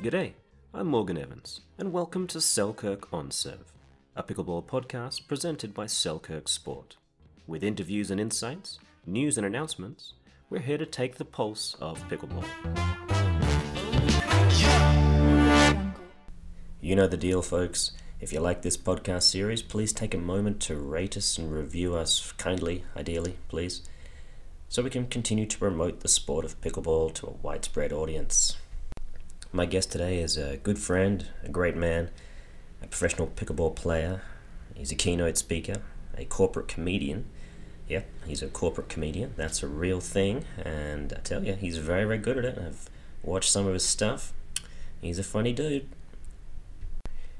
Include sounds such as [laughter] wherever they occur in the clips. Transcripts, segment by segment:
G'day, I'm Morgan Evans, and welcome to Selkirk On Serve, a pickleball podcast presented by Selkirk Sport. With interviews and insights, news and announcements, we're here to take the pulse of pickleball. You know the deal, folks. If you like this podcast series, please take a moment to rate us and review us kindly, ideally, please, so we can continue to promote the sport of pickleball to a widespread audience. My guest today is a good friend, a great man, a professional pickleball player. He's a keynote speaker, a corporate comedian. Yep, he's a corporate comedian. That's a real thing, and I tell you, he's very, very good at it. I've watched some of his stuff. He's a funny dude.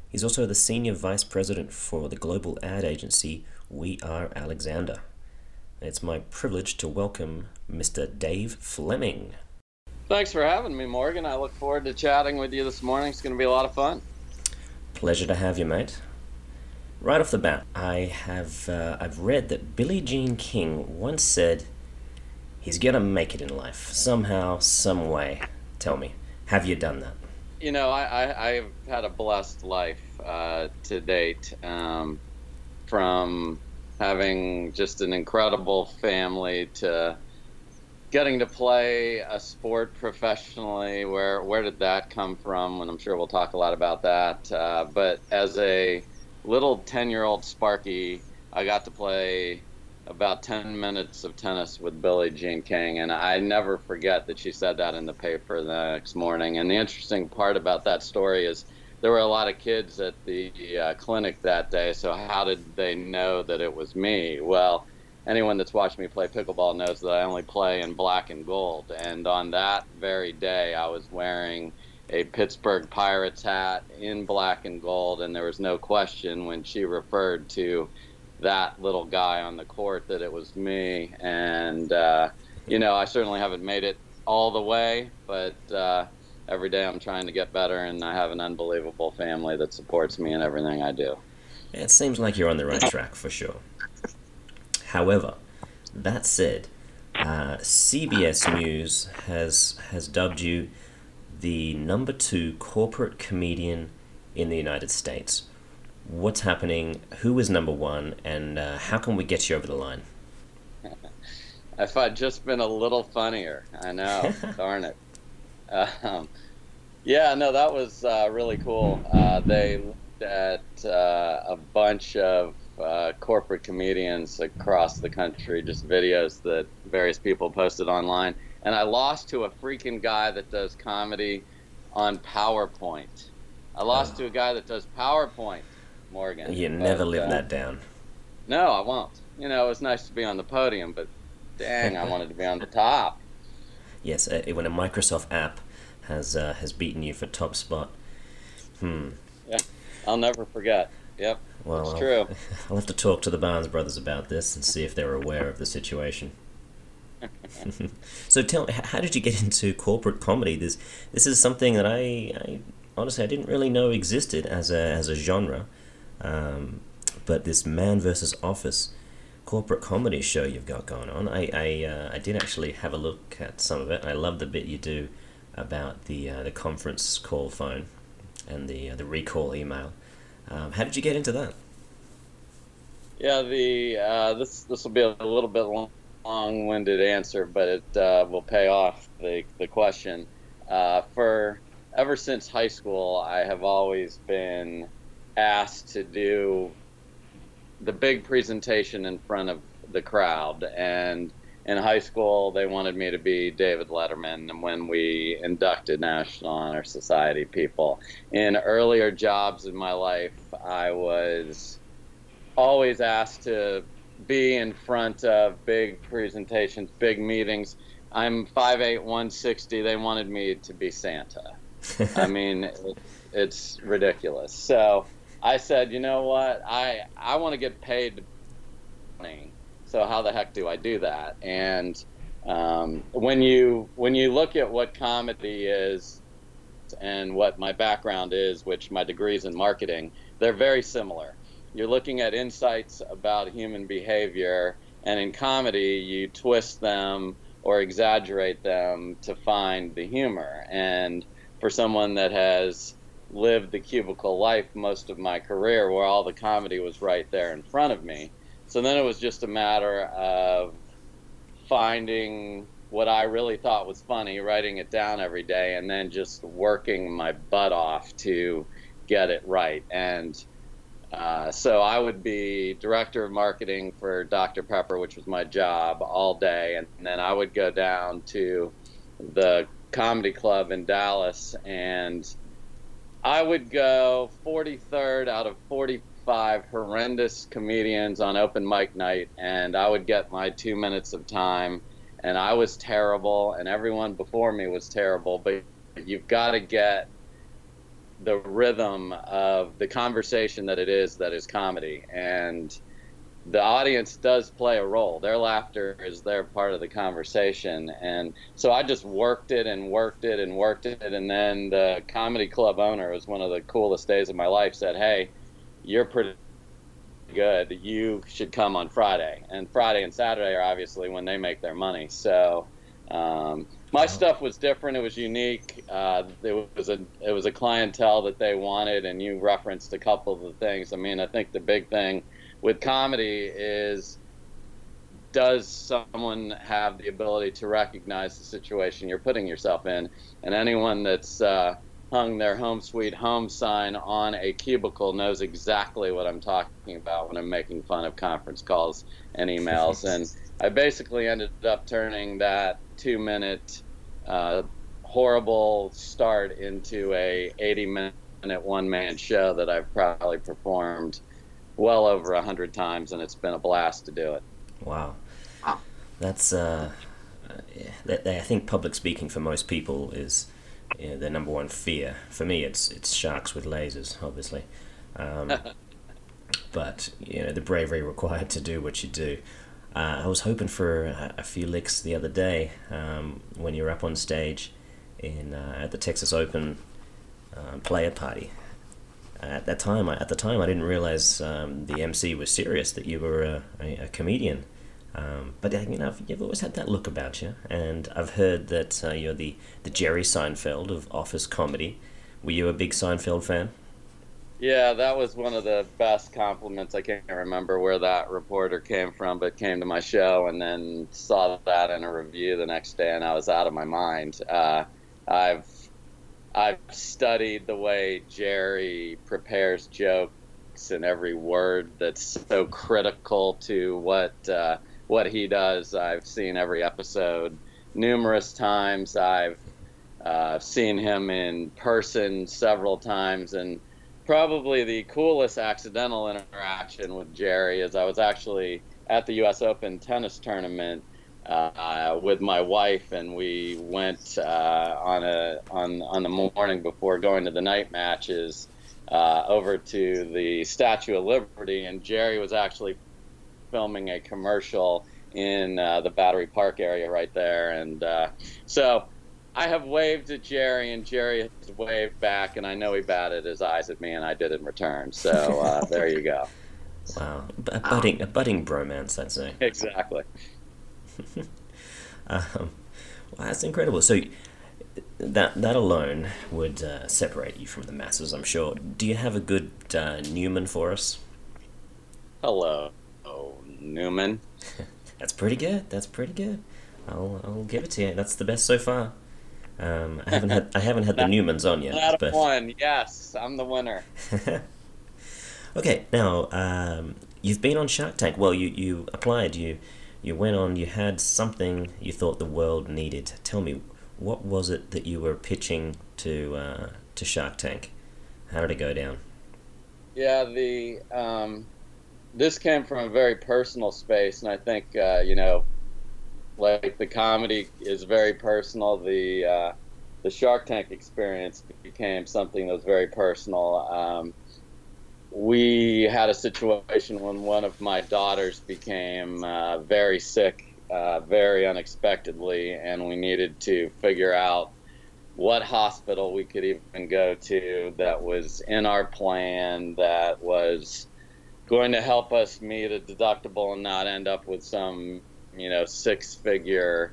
He's also the senior vice president for the global ad agency We Are Alexander. It's my privilege to welcome Mr. Dave Fleming. Thanks for having me, Morgan. I look forward to chatting with you this morning. It's going to be a lot of fun. Pleasure to have you, mate. Right off the bat, I have uh, I've read that Billie Jean King once said, "He's gonna make it in life somehow, some way." Tell me, have you done that? You know, I, I have had a blessed life uh, to date, um, from having just an incredible family to getting to play a sport professionally where where did that come from? And i'm sure we'll talk a lot about that. Uh, but as a little 10 year old sparky i got to play about 10 minutes of tennis with billie jean king. And i never forget that she said that in the paper the next morning. And the interesting part about that story is there were a lot of kids at the uh, clinic that day. So how did they know that it was me? Well anyone that's watched me play pickleball knows that I only play in black and gold. And on that very day, I was wearing a Pittsburgh Pirates hat in black and gold, and there was no question when she referred to that little guy on the court that it was me. And, uh, you know, I certainly haven't made it all the way, but uh, every day I'm trying to get better, and I have an unbelievable family that supports me in everything I do. It seems like you're on the right track for sure. However, that said, uh, CBS News has has dubbed you the number two corporate comedian in the United States. What's happening? Who is number one? And uh, how can we get you over the line? [laughs] if I'd just been a little funnier, I know. [laughs] darn it. Um, yeah, no, that was uh, really cool. Uh, they looked at uh, a bunch of uh, corporate comedians across the country, just videos that various people posted online. And I lost to a freaking guy that does comedy on PowerPoint. I lost oh. to a guy that does PowerPoint, Morgan. You never live uh, that down. No, I won't. You know, it was nice to be on the podium, but dang, I wanted to be on the top. Yes, uh, when a Microsoft app has uh, has beaten you for top spot. Hmm. Yeah, I'll never forget. Yep. Well, it's I'll, true. [laughs] I'll have to talk to the Barnes brothers about this and see if they're aware of the situation. [laughs] so tell me, how did you get into corporate comedy? This this is something that I, I honestly I didn't really know existed as a as a genre, um, but this man versus office corporate comedy show you've got going on. I I, uh, I did actually have a look at some of it. I love the bit you do about the uh, the conference call phone and the uh, the recall email. Um, how did you get into that? Yeah, the uh, this this will be a little bit long, long-winded answer, but it uh, will pay off the the question. Uh, for ever since high school, I have always been asked to do the big presentation in front of the crowd, and in high school, they wanted me to be David Letterman and when we inducted National Honor Society people. In earlier jobs in my life, I was always asked to be in front of big presentations, big meetings. I'm 5'8, 160. They wanted me to be Santa. I [laughs] mean, it, it's ridiculous. So I said, you know what? I, I want to get paid money so how the heck do I do that? And um, when you when you look at what comedy is and what my background is, which my degree is in marketing, they're very similar. You're looking at insights about human behavior, and in comedy, you twist them or exaggerate them to find the humor. And for someone that has lived the cubicle life most of my career, where all the comedy was right there in front of me. So then it was just a matter of finding what I really thought was funny, writing it down every day, and then just working my butt off to get it right. And uh, so I would be director of marketing for Dr. Pepper, which was my job all day, and then I would go down to the comedy club in Dallas, and I would go 43rd out of 45 horrendous comedians on open mic night, and I would get my two minutes of time, and I was terrible, and everyone before me was terrible, but you've got to get the rhythm of the conversation that it is that is comedy. And the audience does play a role. Their laughter is their part of the conversation. And so i just worked it and worked it and worked it. And then the comedy club owner was one of the coolest days of my life said hey you're pretty good. You should come on friday. And friday and saturday are obviously when they make their money. So um, my stuff was different. It was unique. Uh, it was a it was a clientele that they wanted, and you referenced a couple of the things. I mean, I think the big thing with comedy is does someone have the ability to recognize the situation you're putting yourself in? And anyone that's uh, hung their home sweet home sign on a cubicle knows exactly what I'm talking about when I'm making fun of conference calls and emails. and I basically ended up turning that two minute uh, horrible start into a 80 minute one man show that I've probably performed well over a hundred times, and it's been a blast to do it. Wow, that's uh, I think public speaking for most people is you know, their number one fear. For me, it's it's sharks with lasers, obviously. Um, [laughs] but you know the bravery required to do what you do. Uh, I was hoping for a, a, few licks the other day um, when you were up on stage in uh, at the Texas Open uh, player party. At that time, I, at the time, I didn't realize um, the MC was serious that you were a, a, a comedian. Um, but you know, you've always had that look about you, and I've heard that uh, you're the the Jerry Seinfeld of office comedy. Were you a big Seinfeld fan? Yeah, that was one of the best compliments. I can't remember where that reporter came from, but came to my show and then saw that in a review the next day, and I was out of my mind. Uh, I've I've studied the way Jerry prepares jokes and every word that's so critical to what uh, what he does. I've seen every episode numerous times. I've uh, seen him in person several times, and probably the coolest accidental interaction with Jerry is I was actually at the U.S. Open tennis tournament uh, with my wife, and we went uh, on a on on the morning before going to the night matches uh, over to the Statue of Liberty, and Jerry was actually filming a commercial in uh, the Battery Park area right there, and uh, so I have waved at Jerry, and Jerry has waved back, and I know he batted his eyes at me, and I did in return. So uh, there you go. [laughs] Wow, a budding, a budding bromance, I'd say. Exactly. [laughs] um, well, that's incredible. So that that alone would uh, separate you from the masses, I'm sure. Do you have a good uh, Newman for us? Hello, oh, Newman. [laughs] that's pretty good. That's pretty good. I'll I'll give it to you. That's the best so far. Um, I haven't had I haven't had the [laughs] Newmans on yet. That but... one, yes, I'm the winner. okay, now um, you've been on Shark Tank. Well, you you applied. You you went on. You had something you thought the world needed. Tell me, what was it that you were pitching to uh, to Shark Tank? How did it go down? Yeah, the um, this came from a very personal space, and I think uh, you know like the comedy is very personal. The uh, the Shark Tank experience became something that was very personal. Um, we had a situation when one of my daughters became uh, very sick, uh, very unexpectedly, and we needed to figure out what hospital we could even go to that was in our plan that was going to help us meet a deductible and not end up with some you know, six figure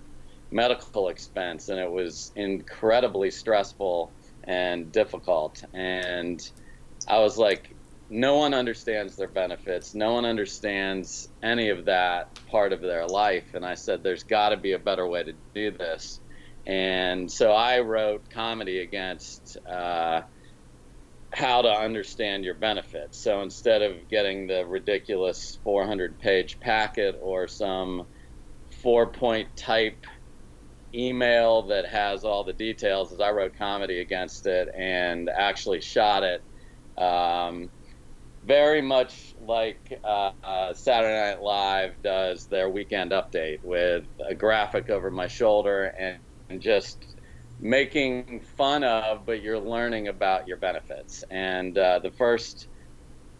medical expense. And it was incredibly stressful and difficult. And I was like, no one understands their benefits. No one understands any of that part of their life. And I said, there's got to be a better way to do this. And so I wrote comedy against uh, how to understand your benefits. So instead of getting the ridiculous 400 page packet or some four point type email that has all the details, as I wrote comedy against it and actually shot it. Um, very much like uh, uh, Saturday Night Live does their weekend update with a graphic over my shoulder and, and just making fun of, but you're learning about your benefits. And uh, the first,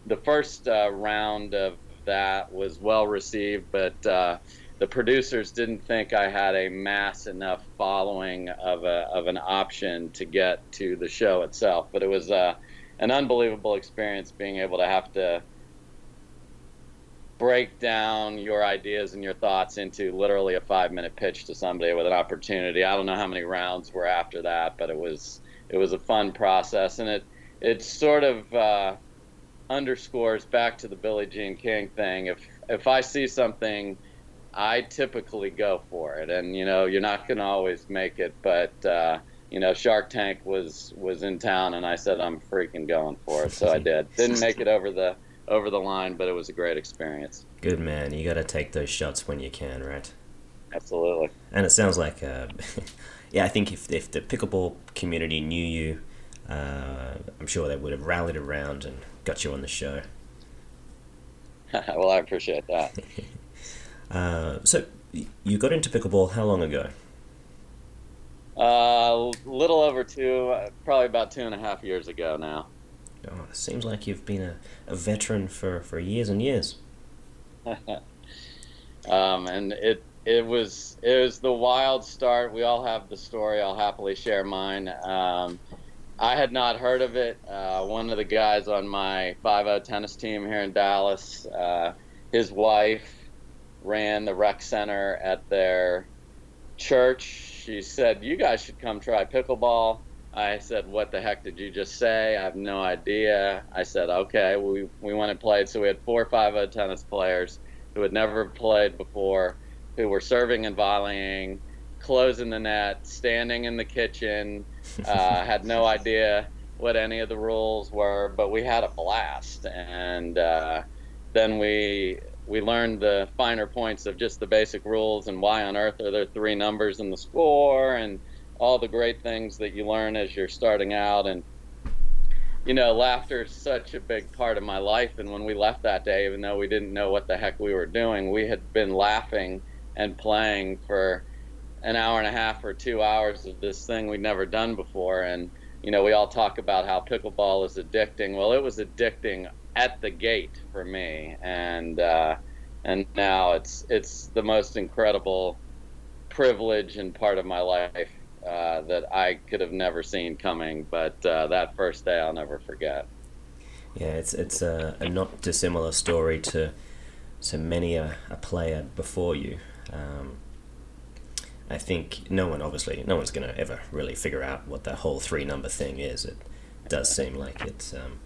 the first uh, round of that was well received, but uh, the producers didn't think I had a mass enough following of a of an option to get to the show itself. But it was uh, an unbelievable experience being able to have to break down your ideas and your thoughts into literally a five minute pitch to somebody with an opportunity. I don't know how many rounds were after that, but it was it was a fun process, and it it sort of uh, underscores back to the Billie Jean King thing. If if I see something, I typically go for it, and you know you're not going to always make it, but uh, you know, Shark Tank was was in town, and I said I'm freaking going for it, so I did. [laughs] Didn't make it over the over the line, but it was a great experience. Good man. You got to take those shots when you can, right? Absolutely. And it sounds like, uh, [laughs] yeah, I think if if the pickleball community knew you, uh, I'm sure they would have rallied around and got you on the show. [laughs] well, I appreciate that. uh, so you got into pickleball how long ago? A uh, little over two, probably about two and a half years ago now. Oh, it seems like you've been a, a veteran for, for years and years. [laughs] um, and it it was it was the wild start. We all have the story. I'll happily share mine. Um, I had not heard of it. Uh, one of the guys on my 5 tennis team here in Dallas, uh, his wife ran the rec center at their church she said, "You guys should come try pickleball." I said, "What the heck did you just say? I have no idea." I said, "Okay." We we went and played. So we had four or 5 tennis players who had never played before, who were serving and volleying, closing the net, standing in the kitchen. Uh, [laughs] had no idea what any of the rules were, but we had a blast. And uh, then we we learned the finer points of just the basic rules and why on earth are there three numbers in the score and all the great things that you learn as you're starting out. And you know laughter is such a big part of my life. And when we left that day even though we didn't know what the heck we were doing we had been laughing and playing for an hour and a half or two hours of this thing we'd never done before. And you know we all talk about how pickleball is addicting. Well it was addicting at the gate for me, and uh, and now it's it's the most incredible privilege and part of my life uh, that I could have never seen coming. But uh, that first day, I'll never forget. Yeah, it's it's a, a not dissimilar story to to many a, a player before you. Um, I think no one, obviously, no one's going to ever really figure out what the whole three number thing is. It does seem like it's um,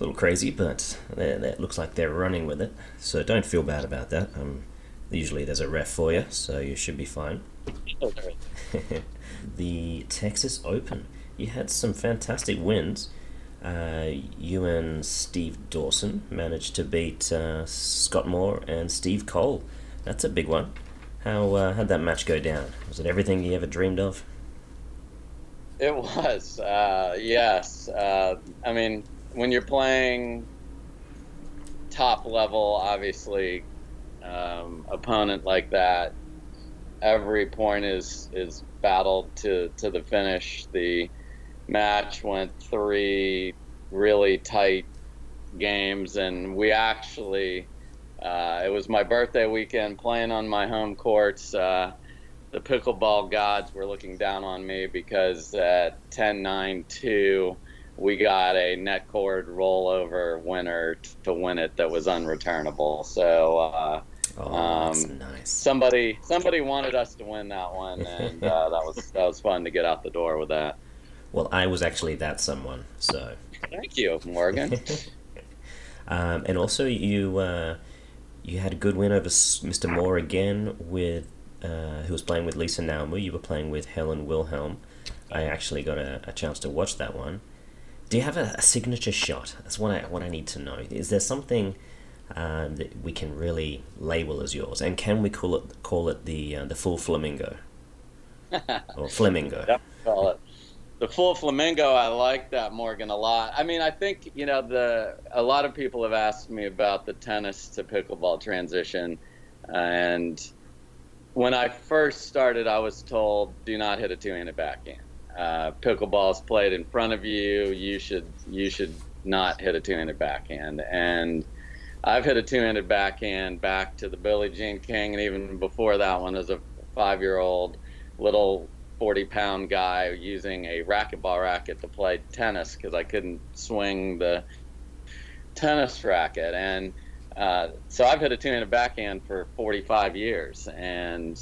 little crazy, but that looks like they're running with it. So don't feel bad about that. Um, usually there's a ref for you, so you should be fine. [laughs] the Texas Open. You had some fantastic wins. Uh, you and Steve Dawson managed to beat uh, Scott Moore and Steve Cole. That's a big one. How uh, how'd that match go down? Was it everything you ever dreamed of? It was, uh, yes. Uh, I mean, when you're playing top level, obviously, um, opponent like that, every point is is battled to to the finish. The match went three really tight games, and we actually. Uh, it was my birthday weekend playing on my home courts. Uh, the pickleball gods were looking down on me because at 10 9 2, we got a net cord rollover winner to win it that was unreturnable. So uh, oh, um, nice. somebody somebody wanted us to win that one, and uh, that was that was fun to get out the door with that. Well, I was actually that someone, so. Thank you, Morgan. [laughs] um, and also, you uh, you had a good win over Mr. Moore again with uh, who was playing with Lisa Naumu. You were playing with Helen Wilhelm. I actually got a, a chance to watch that one. Do you have a, a, signature shot? That's what I what I need to know. Is there something uh, that we can really label as yours, and can we call it call it the uh, the full flamingo [laughs] or flamingo? Yep, call it the full flamingo. I like that Morgan a lot. I mean, I think you know the a lot of people have asked me about the tennis to pickleball transition, and when I first started, I was told do not hit a two-handed backhand. Uh, pickleball is played in front of you. You should you should not hit a two-handed backhand. And I've hit a two-handed backhand back to the Billie Jean King, and even before that one, as a five-year-old little 40-pound guy using a racquetball racket to play tennis because I couldn't swing the tennis racket and uh, so I've hit a two-handed backhand for 45 years, and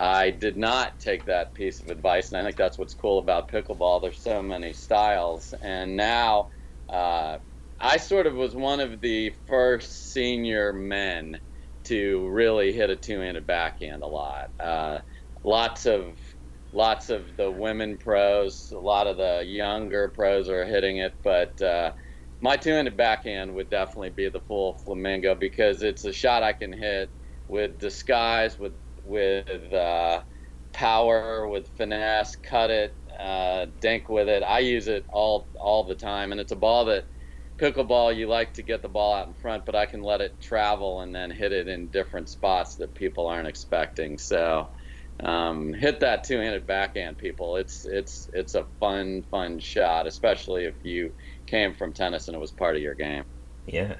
I did not take that piece of advice. And I think that's what's cool about pickleball. There's so many styles, and now uh, I sort of was one of the first senior men to really hit a two-handed backhand a lot. Uh, lots of lots of the women pros, a lot of the younger pros are hitting it, but uh, my two-handed backhand would definitely be the full flamingo because it's a shot I can hit with disguise, with with uh, power, with finesse, cut it, uh, dink with it. I use it all all the time, and it's a ball that pickleball you like to get the ball out in front, but I can let it travel and then hit it in different spots that people aren't expecting. So. Um, hit that two-handed backhand, people. It's it's it's a fun fun shot, especially if you came from tennis and it was part of your game. Yeah,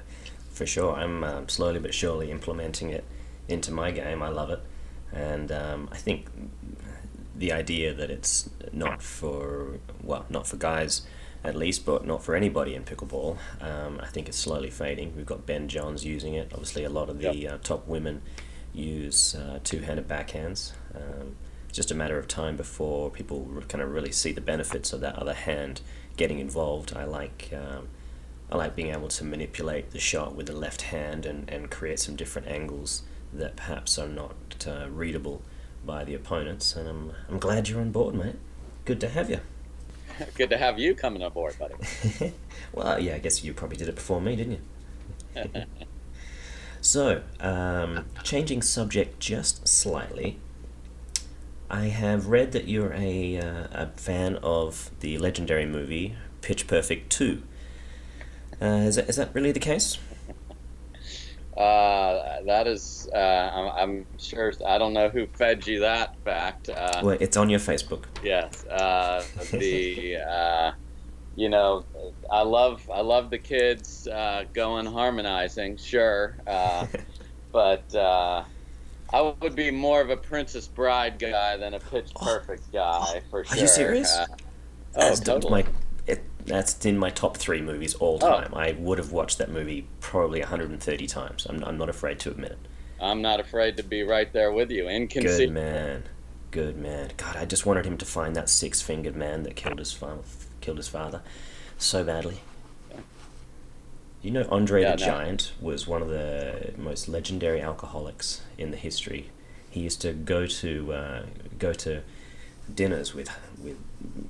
for sure. I'm um, slowly but surely implementing it into my game. I love it, and um, I think the idea that it's not for well, not for guys at least, but not for anybody in pickleball. Um, I think it's slowly fading. We've got Ben Johns using it. Obviously, a lot of the yep. uh, top women use uh, two-handed backhands. Um, just a matter of time before people kind of really see the benefits of that other hand getting involved. I like um, I like being able to manipulate the shot with the left hand and, and create some different angles that perhaps are not uh, readable by the opponents. And I'm I'm glad you're on board, mate. Good to have you. [laughs] Good to have you coming on board, buddy. [laughs] well, yeah, I guess you probably did it before me, didn't you? [laughs] so, um, changing subject just slightly. I have read that you're a, uh, a fan of the legendary movie Pitch Perfect 2. Uh, is, that, is that really the case? Uh, that is, uh, I'm, I'm, sure, I don't know who fed you that fact. Uh, well, it's on your Facebook. Yes. Uh, the, [laughs] uh, you know, I love, I love the kids uh, going harmonizing, sure. Uh, [laughs] but, uh, I would be more of a Princess Bride guy than a Pitch oh. Perfect guy for sure. Are you serious? Uh, oh, totally. My, that's in my top three movies all oh. time. Oh. I would have watched that movie probably 130 times. I'm, I'm not afraid to admit it. I'm not afraid to be right there with you. Inconceivable. Good man. Good man. God, I just wanted him to find that six-fingered man that killed his father, killed his father, so badly. You know, Andre yeah, the no. Giant was one of the most legendary alcoholics in the history. He used to go to uh, go to dinners with with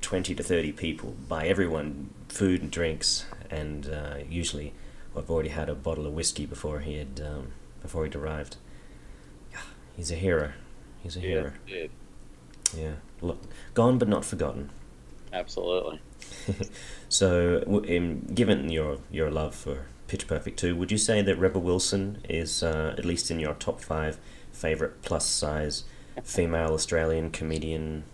twenty to thirty people, buy everyone food and drinks, and uh, usually I've already had a bottle of whiskey before he had um, before he'd arrived. [sighs] He's a hero. He's a yeah, hero. Yeah. Yeah. Look, gone but not forgotten. Absolutely. [laughs] so, in, given your your love for Pitch Perfect 2, would you say that Rebel Wilson is, uh, at least in your top five, favorite plus size female Australian comedian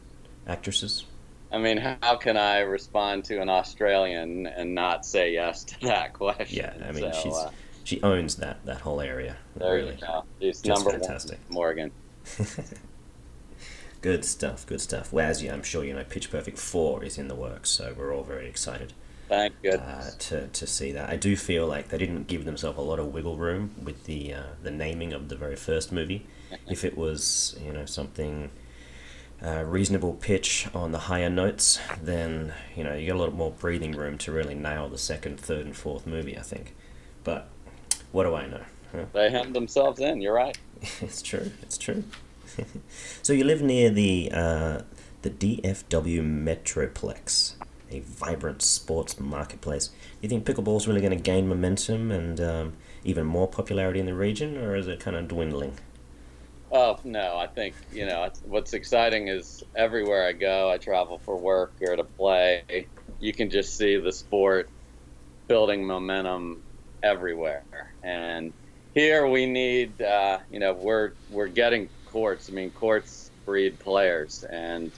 actresses? I mean, how can I respond to an Australian and not say yes to that [laughs] question? Yeah, I mean, so, she's uh, she owns that that whole area. There really. you go. She's Just number fantastic. one, Morgan. [laughs] Good stuff, good stuff. Well, as you, I'm sure you know, Pitch Perfect 4 is in the works, so we're all very excited. Thank uh, goodness. Uh, to, to see that. I do feel like they didn't give themselves a lot of wiggle room with the uh, the naming of the very first movie. if it was, you know, something uh, reasonable pitch on the higher notes, then you know you get a lot more breathing room to really nail the second, third, and fourth movie. I think, but what do I know? Huh? They hem themselves in. You're right. [laughs] it's true. It's true. [laughs] so you live near the uh, the DFW Metroplex, a vibrant sports marketplace. Do you think pickleball's really going to gain momentum and um, even more popularity in the region, or is it kind of dwindling? Oh no, I think you know what's exciting is everywhere I go, I travel for work or to play. You can just see the sport building momentum everywhere, and here we need uh, you know we're we're getting courts. I mean, courts breed players, and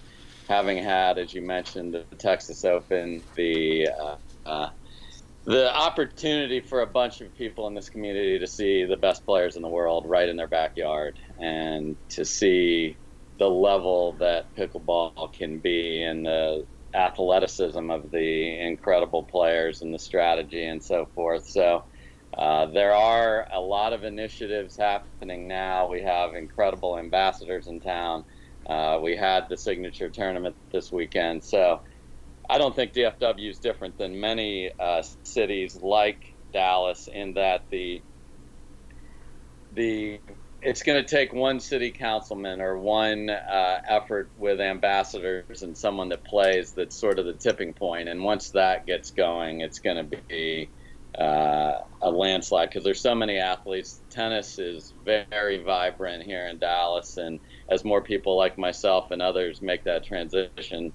having had, as you mentioned, the Texas Open, the uh, uh, the opportunity for a bunch of people in this community to see the best players in the world right in their backyard and to see the level that pickleball can be and the athleticism of the incredible players and the strategy and so forth. So uh, there are a lot of initiatives happening now. We have incredible ambassadors in town. Uh, we had the signature tournament this weekend. So I don't think DFW is different than many uh, cities like Dallas in that the the it's going to take one city councilman or one uh, effort with ambassadors and someone that plays that's sort of the tipping point. And once that gets going, it's going to be uh, a landslide because there's so many athletes. Tennis is very vibrant here in Dallas, and as more people like myself and others make that transition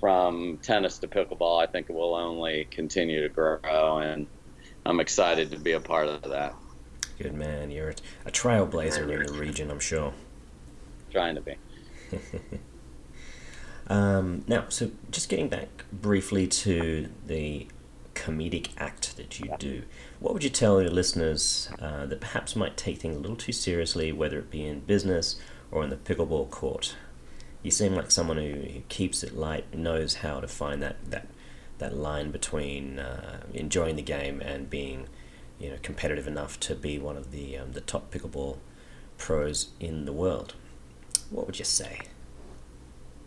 from tennis to pickleball, I think it will only continue to grow, and I'm excited to be a part of that. Good man, you're a trailblazer in the region, I'm sure. Trying to be. [laughs] um, now, so just getting back briefly to the comedic act that you do, what would you tell your listeners uh, that perhaps might take things a little too seriously, whether it be in business or in the pickleball court? You seem like someone who, who keeps it light, knows how to find that that that line between uh, enjoying the game and being, you know, competitive enough to be one of the um, the top pickleball pros in the world. What would you say?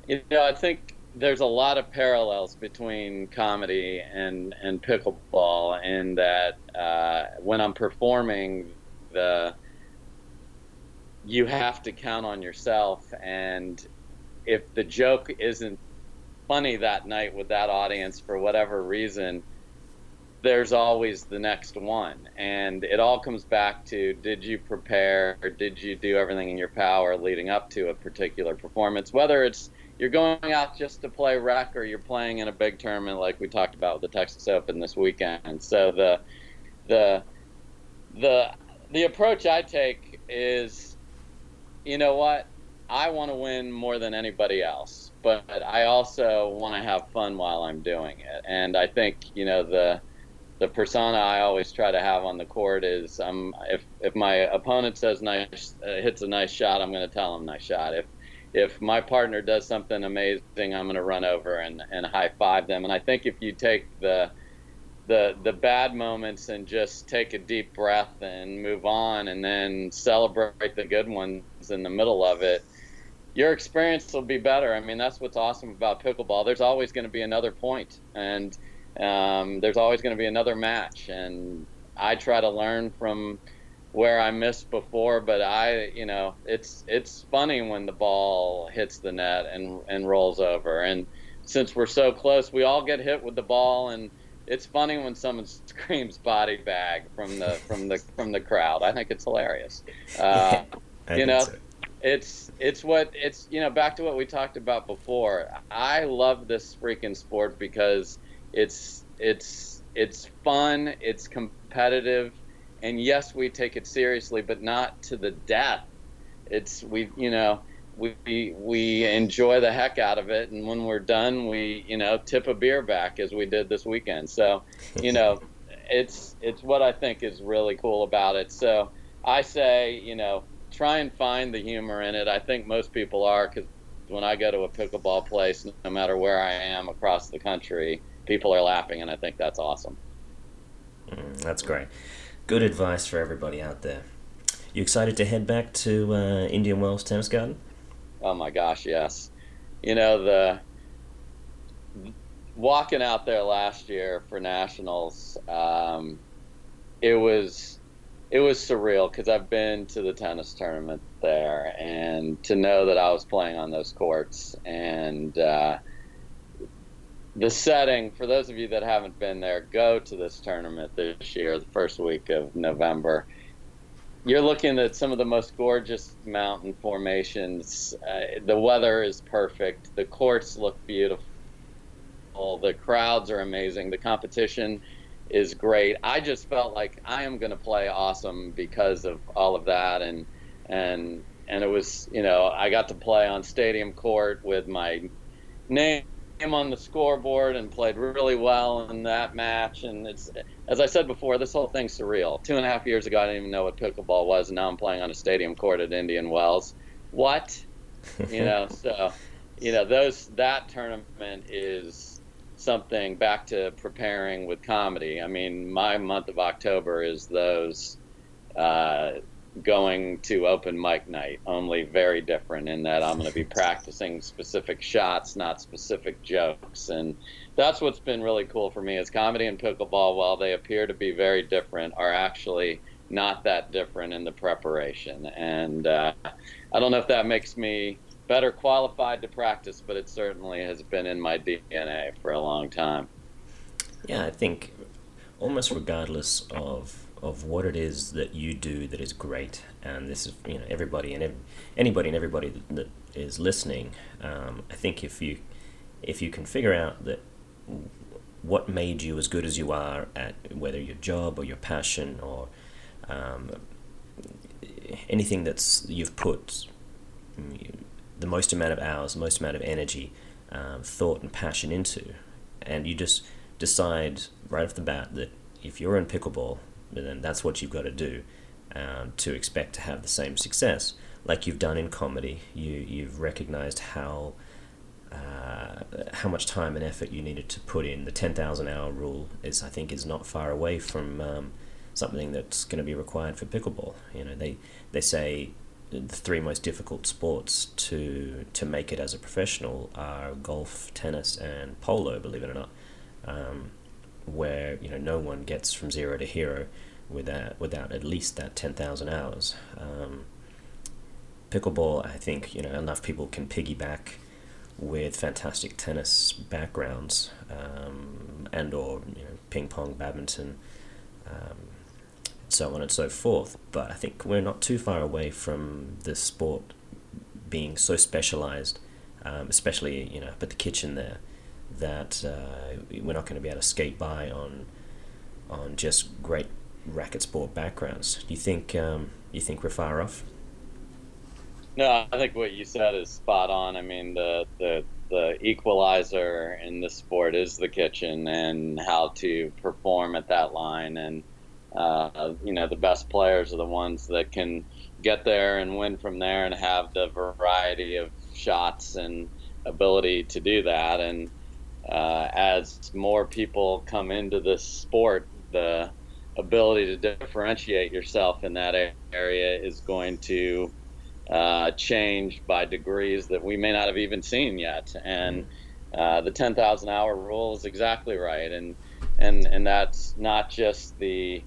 You know, I think there's a lot of parallels between comedy and and pickleball, in that uh, when I'm performing, the you have to count on yourself and if the joke isn't funny that night with that audience for whatever reason, there's always the next one. And it all comes back to did you prepare or did you do everything in your power leading up to a particular performance? Whether it's you're going out just to play rec or you're playing in a big tournament like we talked about with the Texas Open this weekend. So the the the the approach I take is you know what? I want to win more than anybody else, but I also want to have fun while I'm doing it. And I think you know the the persona I always try to have on the court is um, if if my opponent says nice uh, hits a nice shot, I'm going to tell him nice shot. If if my partner does something amazing, I'm going to run over and, and high five them. And I think if you take the the the bad moments and just take a deep breath and move on, and then celebrate the good ones in the middle of it, your experience will be better. I mean, that's what's awesome about pickleball. There's always going to be another point, and um, there's always going to be another match. And I try to learn from where I missed before, but I, you know, it's it's funny when the ball hits the net and and rolls over. And since we're so close, we all get hit with the ball, and it's funny when someone [laughs] screams "body bag" from the from the from the crowd. I think it's hilarious. Uh, [laughs] you know. It's it's what it's you know back to what we talked about before. I love this freaking sport because it's it's it's fun, it's competitive, and yes, we take it seriously, but not to the death. It's we you know we we enjoy the heck out of it, and when we're done, we you know tip a beer back as we did this weekend. So you know [laughs] it's it's what I think is really cool about it. So I say you know try and find the humor in it. I think most people are because when I go to a pickleball place, no matter where I am across the country, people are laughing, and I think that's awesome. Mm, that's great. Good advice for everybody out there. You excited to head back to uh, Indian Wells Tennis Garden? Oh my gosh, yes. you know the walking out there last year for nationals, um, it was it was surreal because I've been to the tennis tournament there, and to know that I was playing on those courts and uh, the setting. For those of you that haven't been there, go to this tournament this year, the first week of November. You're looking at some of the most gorgeous mountain formations. Uh, the weather is perfect. The courts look beautiful the crowds are amazing. The competition is great. I just felt like I am going to play awesome because of all of that, and and and it was you know I got to play on stadium court with my name on the scoreboard and played really well in that match. And it's as I said before, this whole thing's surreal. Two and a half years ago, I didn't even know what pickleball was, and now I'm playing on a stadium court at Indian Wells. What? You know, [laughs] so you know those that tournament is something back to preparing with comedy. I mean, my month of October is those uh, going to open mic night, only very different in that I'm going to be [laughs] practicing specific shots, not specific jokes. And that's what's been really cool for me is comedy and pickleball, while they appear to be very different, are actually not that different in the preparation. And uh, I don't know if that makes me better qualified to practice, but it certainly has been in my DNA for a long time. Yeah, I think almost regardless of of what it is that you do that is great, and this is you know everybody and anybody and everybody that, that is listening. Um, I think if you if you can figure out that what made you as good as you are at whether your job or your passion or um, anything that's you've put the most amount of hours, the most amount of energy, um, thought, and passion into. And you just decide right off the bat that if you're in pickleball, then that's what you've got to do um, to expect to have the same success. Like you've done in comedy, you you've recognized how uh, how much time and effort you needed to put in. The ten thousand hour rule is, I think, is not far away from um, something that's going to be required for pickleball. You know, they they say the three most difficult sports to to make it as a professional are golf, tennis, and polo. Believe it or not, um, where you know no one gets from zero to hero without without at least that ten thousand hours. Um, pickleball, I think you know enough people can piggyback with fantastic tennis backgrounds um, and or you know ping pong, badminton. Um, so on and so forth. But I think we're not too far away from the sport being so specialized, um, especially you know at the kitchen there, that uh, we're not going to be able to skate by on on just great racket sport backgrounds. Do you think um, you think we're far off? No, I think what you said is spot on. I mean, the the the equalizer in this sport is the kitchen and how to perform at that line and uh, you know, the best players are the ones that can get there and win from there and have the variety of shots and ability to do that. And uh, as more people come into this sport, the ability to differentiate yourself in that area is going to uh, change by degrees that we may not have even seen yet. And uh, the 10,000 hour rule is exactly right. And, and, and that's not just the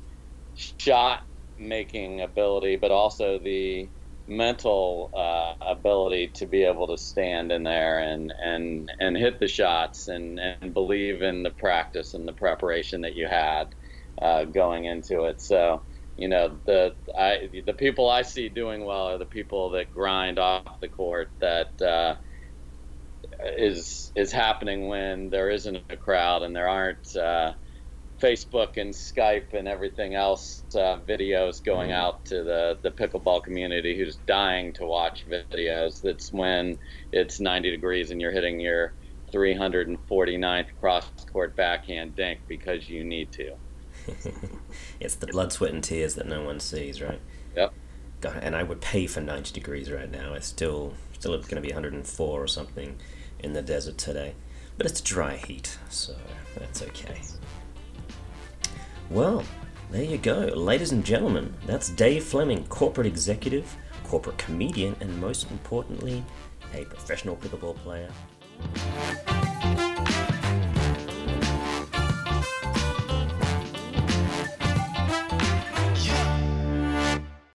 shot making ability, but also the mental uh, ability to be able to stand in there and and and hit the shots and and believe in the practice and the preparation that you had uh, going into it. So you know the I the people I see doing well are the people that grind off the court that. Uh, is is happening when there isn't a crowd and there aren't uh, Facebook and Skype and everything else uh, videos going mm-hmm. out to the, the pickleball community who's dying to watch videos. That's when it's 90 degrees and you're hitting your 349th cross court backhand dink because you need to. [laughs] it's the blood, sweat, and tears that no one sees, right? Yep. God, and I would pay for 90 degrees right now. It's still still it's going to be 104 or something in the desert today, but it's dry heat, so that's okay. Well, there you go. Ladies and gentlemen, that's Dave Fleming, corporate executive, corporate comedian, and most importantly, a professional pickleball player.